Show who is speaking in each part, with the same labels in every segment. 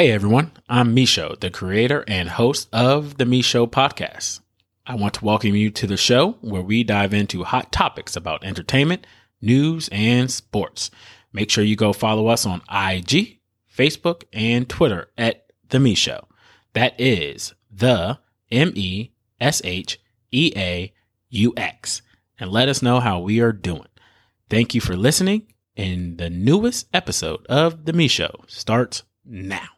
Speaker 1: Hey everyone, I'm Misho, the creator and host of the Me Sheaux podcast. I want to welcome you to the show where we dive into hot topics about entertainment, news, and sports. Make sure you go follow us on IG, Facebook, and Twitter at The Me Sheaux. That is the M E S H E A U X. And let us know how we are doing. Thank you for listening. And the newest episode of The Me Sheaux starts now.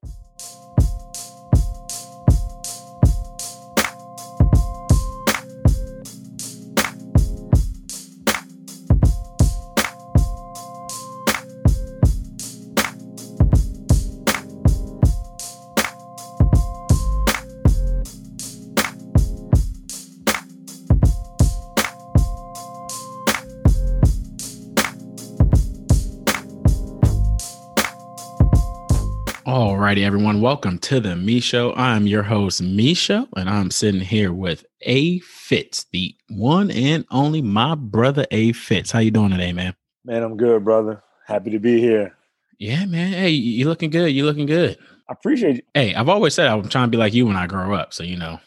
Speaker 1: Alrighty, everyone. Welcome to the Me Sheaux. I'm your host, Misho, and I'm sitting here with A Fitz, the one and only my brother A Fitz. How you doing today, man?
Speaker 2: Man, I'm good, brother. Happy to be here.
Speaker 1: Yeah, man. Hey, you looking good. You looking good.
Speaker 2: I appreciate you.
Speaker 1: Hey, I've always said I'm trying to be like you when I grow up. So you know,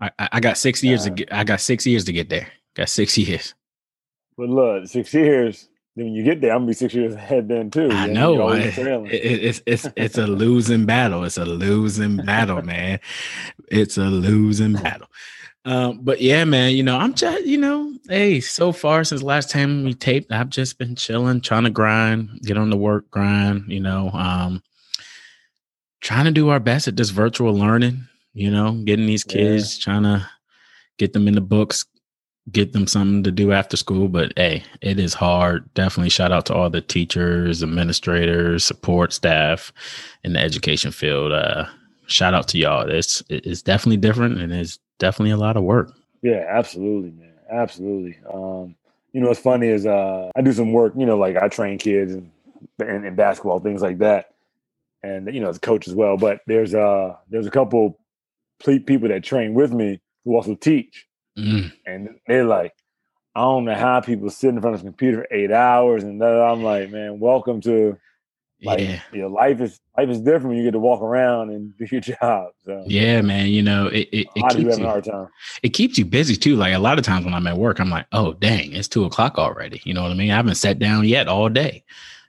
Speaker 1: I, I got six years to
Speaker 2: Uh,
Speaker 1: get. I got six years to get there. Got six years.
Speaker 2: But look, six years. Then when you get there, I'm gonna be six years ahead then too.
Speaker 1: I know. I- it- it's it's it's a losing battle. It's a losing battle, man. It's a losing battle. Um, but yeah, man, you know, I'm just, you know, hey, so far since last time we taped, I've just been chilling, trying to grind, get on the work grind, you know, um, trying to do our best at this virtual learning, you know, getting these
Speaker 2: Yeah.
Speaker 1: kids, trying to get them in the books, get them something to do after school. But hey, it is hard. Definitely shout out to all the teachers, administrators, support staff in the education field. Uh, shout out to y'all. It's it's definitely different and it's definitely a lot of work.
Speaker 2: Yeah, absolutely, man. Absolutely. Um, you know, what's funny is uh, I do some work. You know, like I train kids and in, in basketball, things like that, and you know, as a coach as well. But there's uh, there's a couple people that train with me who also teach,
Speaker 1: Mm,
Speaker 2: and they're like, I don't know how people sit in front of a computer for eight hours, and that I'm like, man, welcome to like
Speaker 1: yeah.
Speaker 2: you know, life is life is different when you get to walk around and do your job. So
Speaker 1: Yeah, man. You know, it it, it keeps
Speaker 2: people having a
Speaker 1: you,
Speaker 2: hard time.
Speaker 1: it keeps you busy too. Like a lot of times when I'm at work, I'm like, oh dang, it's two o'clock already. You know what I mean? I haven't sat down yet all day.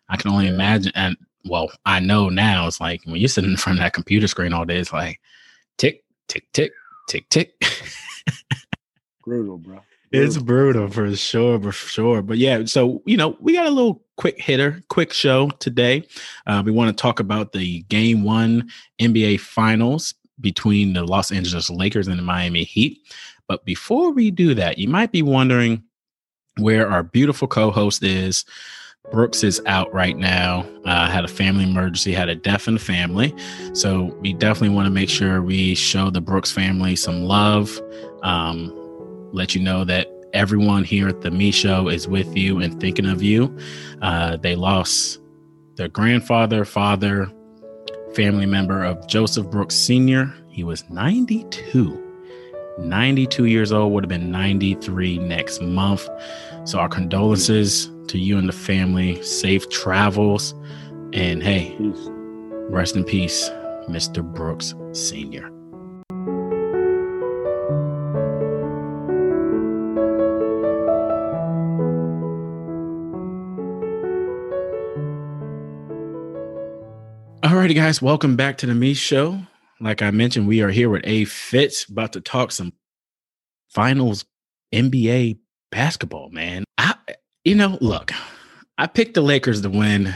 Speaker 1: I can only
Speaker 2: Yeah.
Speaker 1: imagine. And well, I know now it's like when you're sitting in front of that computer screen all day, it's like tick, tick, tick, tick, tick.
Speaker 2: Brutal, bro.
Speaker 1: It's
Speaker 2: Brutal.
Speaker 1: brutal for sure, for sure. But yeah, so you know, we got a little quick hitter, quick show today. Uh, we want to talk about the game one NBA finals between the Los Angeles Lakers and the Miami Heat. But before we do that, you might be wondering where our beautiful co-host is. Brooks is out right now. Uh, had a family emergency, had a death in the family. So we definitely want to make sure we show the Brooks family some love. Um, let you know that everyone here at the Me Sheaux is with you and thinking of you. Uh, they lost their grandfather, father, family member of Joseph Brooks Sr. He was 92. 92 years old, would have been 93 next month. So, our condolences to you and the family. Safe travels. And hey, rest in peace, Mr. Brooks Sr. Alrighty, guys, welcome back to the Me Sheaux. Like I mentioned, we are here with A Fitz, about to talk some finals NBA basketball, man. I you know, look, I picked the Lakers to win.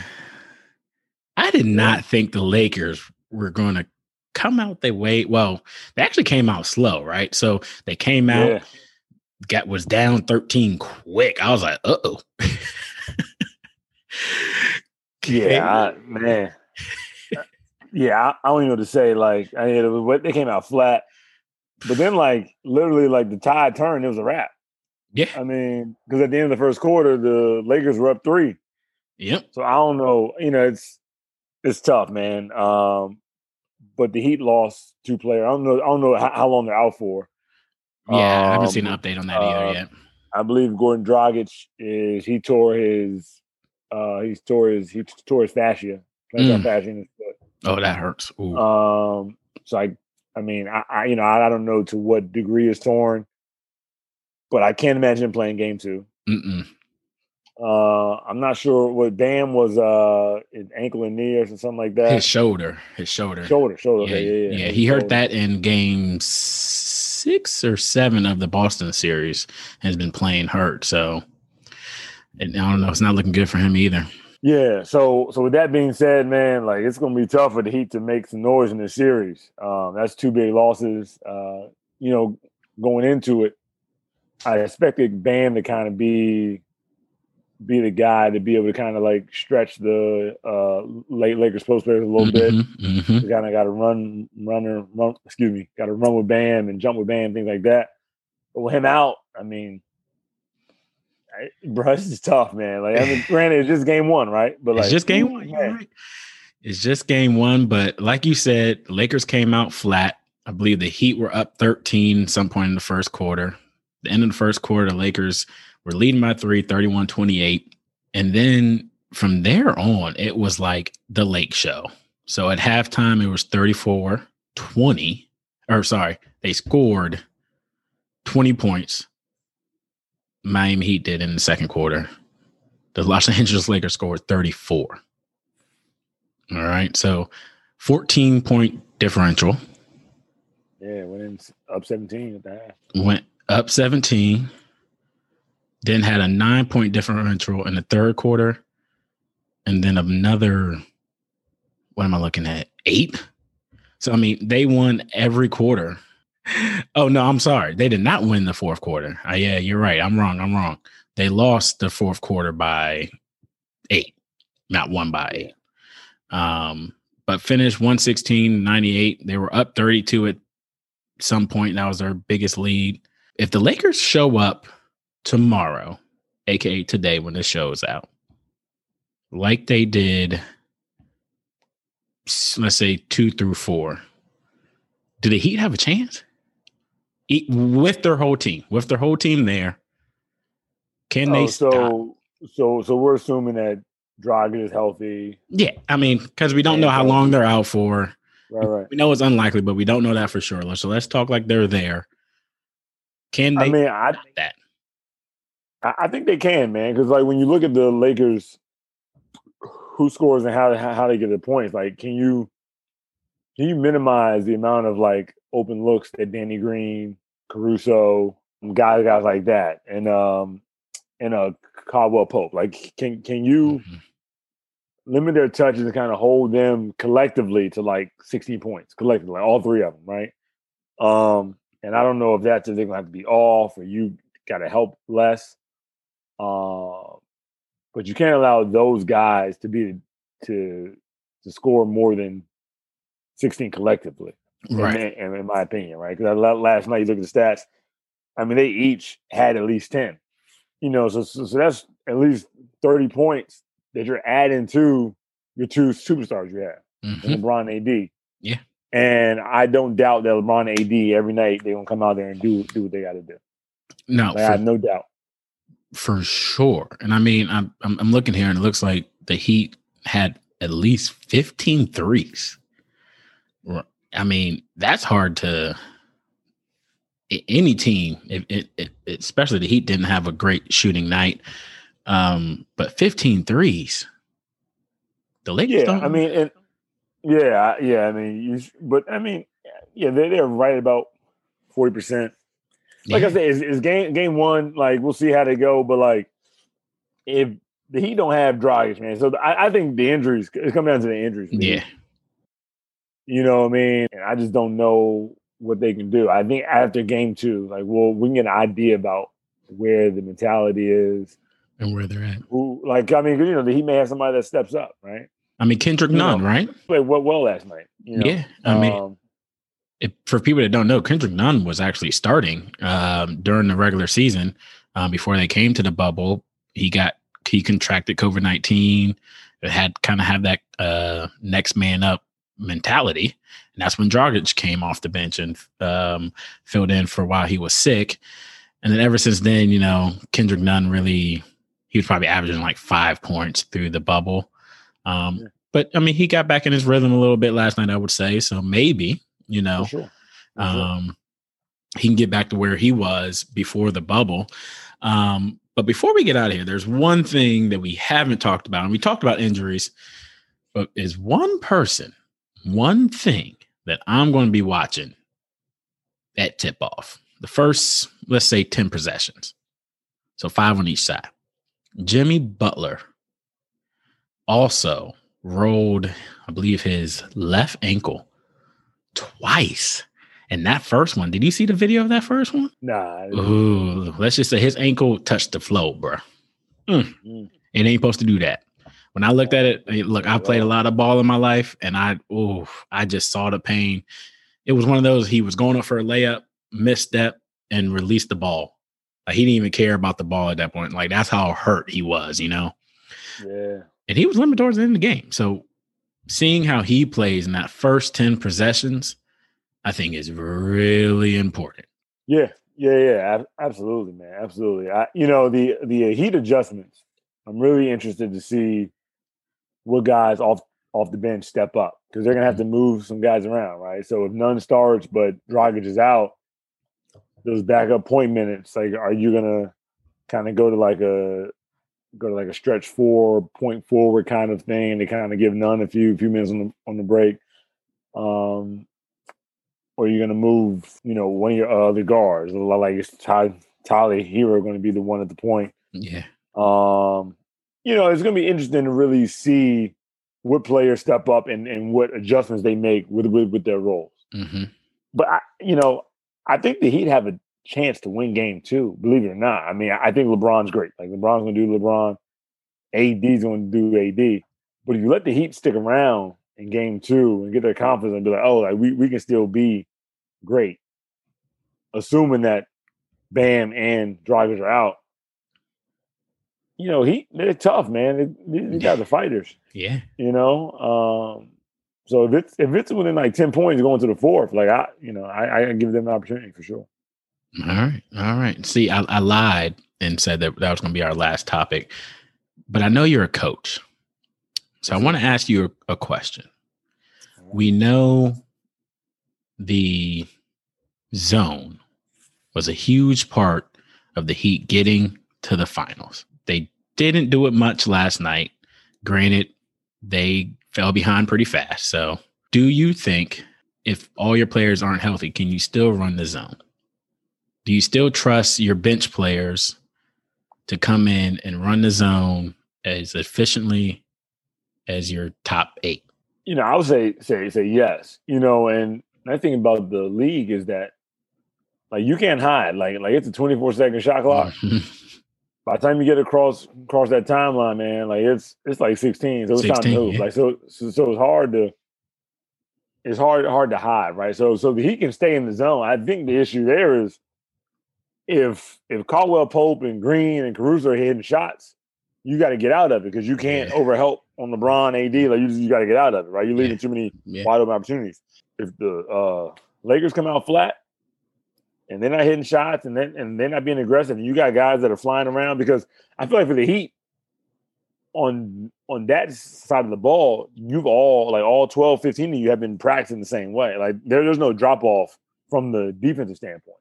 Speaker 1: I did not think the Lakers were going to come out their way. Well, they actually came out slow, right? So they came out,
Speaker 2: Yeah.
Speaker 1: got was down 13 quick. I was like, uh oh.
Speaker 2: Yeah, I, man. Yeah, I, don't even know what to say. Like, I mean, it was, what- they came out flat, but then, like, literally, like the tide turned. It was a wrap.
Speaker 1: yeah.
Speaker 2: I mean, because at the end of the first quarter, the Lakers were up three.
Speaker 1: Yep.
Speaker 2: So I don't know. You know, it's it's tough, man. Um, but the Heat lost two players. I don't know. I don't know how, how long they're out for.
Speaker 1: Yeah, I haven't seen an
Speaker 2: Um,
Speaker 1: update on that either
Speaker 2: uh,
Speaker 1: yet.
Speaker 2: I believe Goran Dragic is he tore his uh he tore his he tore his fascia, plantar
Speaker 1: Mm.
Speaker 2: fascia in his.
Speaker 1: Oh, that hurts. Ooh.
Speaker 2: Um, so I, I mean, I, I you know, I, I don't know to what degree is torn, but I can't imagine playing game two.
Speaker 1: Mm-mm.
Speaker 2: Uh, I'm not sure what Bam was. Uh, his ankle and knee or something like that.
Speaker 1: His shoulder. His shoulder.
Speaker 2: shoulder, shoulder.
Speaker 1: Yeah,
Speaker 2: yeah, yeah,
Speaker 1: yeah. He hurt that in game six or seven of the Boston series. Has been playing hurt, so and I don't know. It's not looking good for him either.
Speaker 2: Yeah. So, so with that being said, man, like it's gonna be tough for the Heat to make some noise in this series. Um, that's two big losses. Uh, you know, going into it, I expected Bam to kind of be be the guy to be able to kind of like stretch the uh late Lakers post players a little bit.
Speaker 1: Mhm, mhm.
Speaker 2: Kind of got to run, runner, run. Excuse me, got to run with Bam and jump with Bam, things like that. But with him out, I mean, bro, this is tough, man. Like, I mean, granted, it's just game one, right? But like,
Speaker 1: it's just game one. Right. It's just game one, but like you said, Lakers came out flat. I believe the Heat were up 13 some point in the first quarter. The end of the first quarter, the Lakers were leading by three, 31 28. And then from there on, it was like the Lake Show. So at halftime, it was 34 20. Or sorry, they scored 20 points. Miami Heat did in the second quarter. The Los Angeles Lakers scored 34. All right. So 14 point differential
Speaker 2: Yeah, went in up 17 at the half.
Speaker 1: went up 17, then had a nine point differential in the third quarter, and then another, what am I looking at? Eight. So, I mean, they won every quarter. Oh, no, I'm sorry. They did not win the fourth quarter. Uh, yeah, you're right. I'm wrong. I'm wrong. They lost the fourth quarter by eight, not one by eight. Um, but finished 116 98. They were up 32 at some point. That was their biggest lead. If the Lakers show up tomorrow, aka today when the show is out, like they did, let's say two through four, do the Heat have a chance? With their whole team, with their whole team there, can they
Speaker 2: Oh,
Speaker 1: stop?
Speaker 2: so, so, so we're assuming that Dragic is healthy.
Speaker 1: Yeah, I mean, because we don't know how long they're out for.
Speaker 2: Right, right.
Speaker 1: We know it's unlikely, but we don't know that for sure. So let's talk like they're there. Can they
Speaker 2: I mean, I,
Speaker 1: that?
Speaker 2: I think they can, man. Because like when you look at the Lakers, who scores and how how how they get the points, like can you can you minimize the amount of like open looks that Danny Green, Caruso, guys guys like that, and um and uh Caldwell Pope, like can can you
Speaker 1: Mhm.
Speaker 2: limit their touches and kind of hold them collectively to like 16 points collectively, all three of them, right? Um, and I don't know if that's if they're gonna have to be off or you gotta help less. Uh, but you can't allow those guys to be to to score more than 16 collectively,
Speaker 1: Right.
Speaker 2: in, in my opinion, right? Because last night you look at the stats, I mean they each had at least 10. You know, so so, so that's at least 30 points that you're adding to your two superstars you have,
Speaker 1: Mhm.
Speaker 2: LeBron AD.
Speaker 1: Yeah.
Speaker 2: And I don't doubt that LeBron AD every night they're gonna come out there and do do what they got to do.
Speaker 1: No,
Speaker 2: Like, I have no doubt.
Speaker 1: for sure. And I mean, I'm, I'm I'm looking here and it looks like the Heat had at least 15 threes. I mean, that's hard to any team, if it, it, especially the Heat didn't have a great shooting night. Um, but 15 threes. The Lakers
Speaker 2: Yeah,
Speaker 1: don't
Speaker 2: I mean, and yeah, yeah. I mean, you, but I mean, yeah, they're they're right about forty percent. Like
Speaker 1: yeah,
Speaker 2: I said, it's, it's game game one. Like we'll see how they go, but like if the Heat don't have Dragic, man, so I, I think the injuries it's coming down to the injuries. the
Speaker 1: yeah.
Speaker 2: You know what I mean. And I just don't know what they can do. I think after game two, like, well, we can get an idea about where the mentality is.
Speaker 1: And where they're at.
Speaker 2: Who, like, I mean, you know, he may have somebody that steps up, right?
Speaker 1: I mean, Kendrick
Speaker 2: You know,
Speaker 1: Nunn, right?
Speaker 2: Played well, well last night. You know?
Speaker 1: yeah. I mean,
Speaker 2: Um,
Speaker 1: if, for people that don't know, Kendrick Nunn was actually starting um, during the regular season um, before they came to the bubble. He got he contracted COVID nineteen. Had kind of had that uh, next man up mentality, and that's when Dragic came off the bench and um, filled in for while he was sick. And then ever since then, you know, Kendrick Nunn really he was probably averaging like five points through the bubble. Um,
Speaker 2: Yeah.
Speaker 1: but I mean, he got back in his rhythm a little bit last night. I would say so. Maybe you know,
Speaker 2: For sure. For
Speaker 1: um,
Speaker 2: sure.
Speaker 1: he can get back to where he was before the bubble. Um, but before we get out of here, there's one thing that we haven't talked about, and we talked about injuries, but is one person, one thing that I'm going to be watching at tip off. The first, let's say, 10 possessions. So five on each side. Jimmy Butler also rolled, I believe, his left ankle twice. And that first one, did you see the video of that first one?
Speaker 2: Nah.
Speaker 1: Ooh, let's just say his ankle touched the floor, bro. Mm.
Speaker 2: Mm.
Speaker 1: It ain't supposed to do that. When I looked at it, look, I played a lot of ball in my life, and I, oh, I just saw the pain. It was one of those. He was going up for a layup, misstep, and released the ball. Like he didn't even care about the ball at that point. Like that's how hurt he was, you know.
Speaker 2: Yeah.
Speaker 1: And he was limited towards the end of the game. So seeing how he plays in that first ten possessions, I think is really important.
Speaker 2: Yeah, yeah, yeah, absolutely, man, absolutely. I, you know, the the heat adjustments. I'm really interested to see what guys off off the bench step up because they're gonna have to move some guys around, right? So if Nunn starts but Dragic is out, those backup point minutes, like, are you gonna kind of go to like a go to like a stretch four point forward kind of thing to kind of give Nunn a few few minutes on the on the break? Um, or you're gonna move, you know, one of your other guards, like it's Ty, Tyler Herro going to be the one at the point.
Speaker 1: Yeah.
Speaker 2: Um, you know, it's going to be interesting to really see what players step up and, and what adjustments they make with with, with their roles.
Speaker 1: hmm
Speaker 2: But I, you know, I think the Heat have a chance to win game two. Believe it or not, I mean, I think LeBron's great. Like LeBron's going to do LeBron, AD's going to do AD. But if you let the Heat stick around in game two and get their confidence and be like, oh, like we, we can still be great, assuming that Bam and Drivers are out. You know, he they're tough, man. They- These guys are fighters.
Speaker 1: Yeah.
Speaker 2: You know, um, so if it's if it's within like ten points going to the fourth, like I, you know, I, I give them an opportunity for sure.
Speaker 1: All right. All right. See, I, I lied and said that that was going to be our last topic, but I know you're a coach. So I want to ask you a, a question. We know the zone was a huge part of the Heat getting to the finals. They didn't do it much last night. Granted, they fell behind pretty fast. So, do you think if all your players aren't healthy, can you still run the zone? Do you still trust your bench players to come in and run the zone as efficiently as your top eight?
Speaker 2: You know, I would say say say yes. You know, and my thing about the league is that like you can't hide. Like like it's a twenty four second shot clock. Mm-hmm. By the time you get across across that timeline, man, like it's it's like sixteen. So it's time to move.
Speaker 1: yeah.
Speaker 2: Like so, so so it's hard to it's hard hard to hide, right? So so he can stay in the zone. I think the issue there is if if Caldwell Pope and Green and Caruso are hitting shots, you got to get out of it because you can't
Speaker 1: Yeah.
Speaker 2: overhelp on LeBron AD. Like you just, you got to get out of it, right? You're leaving
Speaker 1: Yeah.
Speaker 2: too many wide open opportunities. If the uh, Lakers come out flat and they're not hitting shots and then and they're not being aggressive, and you got guys that are flying around because I feel like for the Heat on on that side of the ball, you've all like all 12, 15 of you have been practicing the same way. Like there, there's no drop off from the defensive standpoint.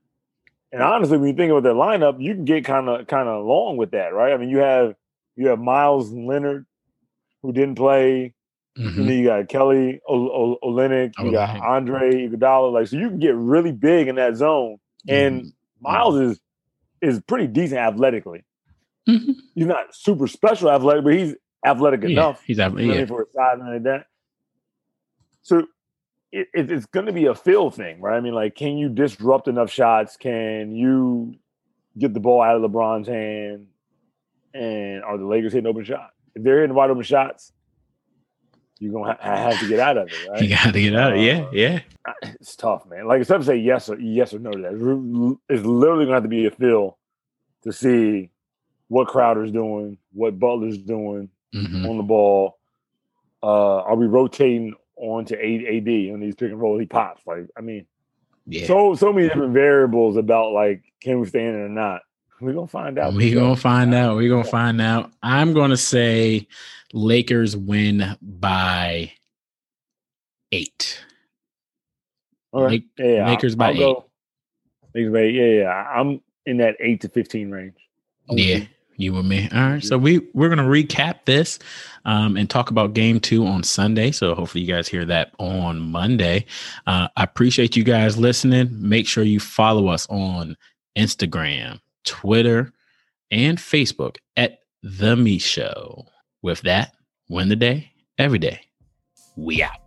Speaker 2: And honestly, when you think about their lineup, you can get kind of kind of along with that, right? I mean, you have you have Meyers Leonard who didn't play.
Speaker 1: Mhm.
Speaker 2: And then you got Kelly o- o- Olynyk, you got. Andre Iguodala. Like, so you can get really big in that zone. And Meyers is is pretty decent athletically.
Speaker 1: Mhm.
Speaker 2: He's not super special athletic, but he's athletic
Speaker 1: Yeah,
Speaker 2: enough.
Speaker 1: he's
Speaker 2: athletic
Speaker 1: Yeah.
Speaker 2: for a size and like that. So it, it- it's going to be a feel thing, right? I mean, like, can you disrupt enough shots? Can you get the ball out of LeBron's hand? And are the Lakers hitting open shots? If they're hitting wide open shots, you're gonna ha- have to get out of it, right?
Speaker 1: You got to get out. Of it. Yeah.
Speaker 2: Uh,
Speaker 1: Yeah.
Speaker 2: it's tough, man. Like it's tough to say yes or yes or no to that. It's- literally gonna have to be a feel to see what Crowder's doing, what Butler's doing
Speaker 1: Mhm.
Speaker 2: on the ball. Uh, are we rotating onto A- AD on these pick and roll? He pops. Like I mean,
Speaker 1: Yeah.
Speaker 2: so so many different variables about like can we stay in it or not. We're gonna find out.
Speaker 1: We're gonna find out. We're gonna find out. I'm gonna say Lakers win by eight.
Speaker 2: All right.
Speaker 1: Lake, yeah, Lakers by I'll eight. Go,
Speaker 2: Lakers by eight. Yeah, yeah. I'm in that eight to fifteen range.
Speaker 1: Yeah. You and me. All right. So we we're gonna recap this um, and talk about game two on Sunday. So hopefully you guys hear that on Monday. Uh, I appreciate you guys listening. Make sure you follow us on Instagram, Twitter, and Facebook at the Me Sheaux. With that, win the day every day. We out.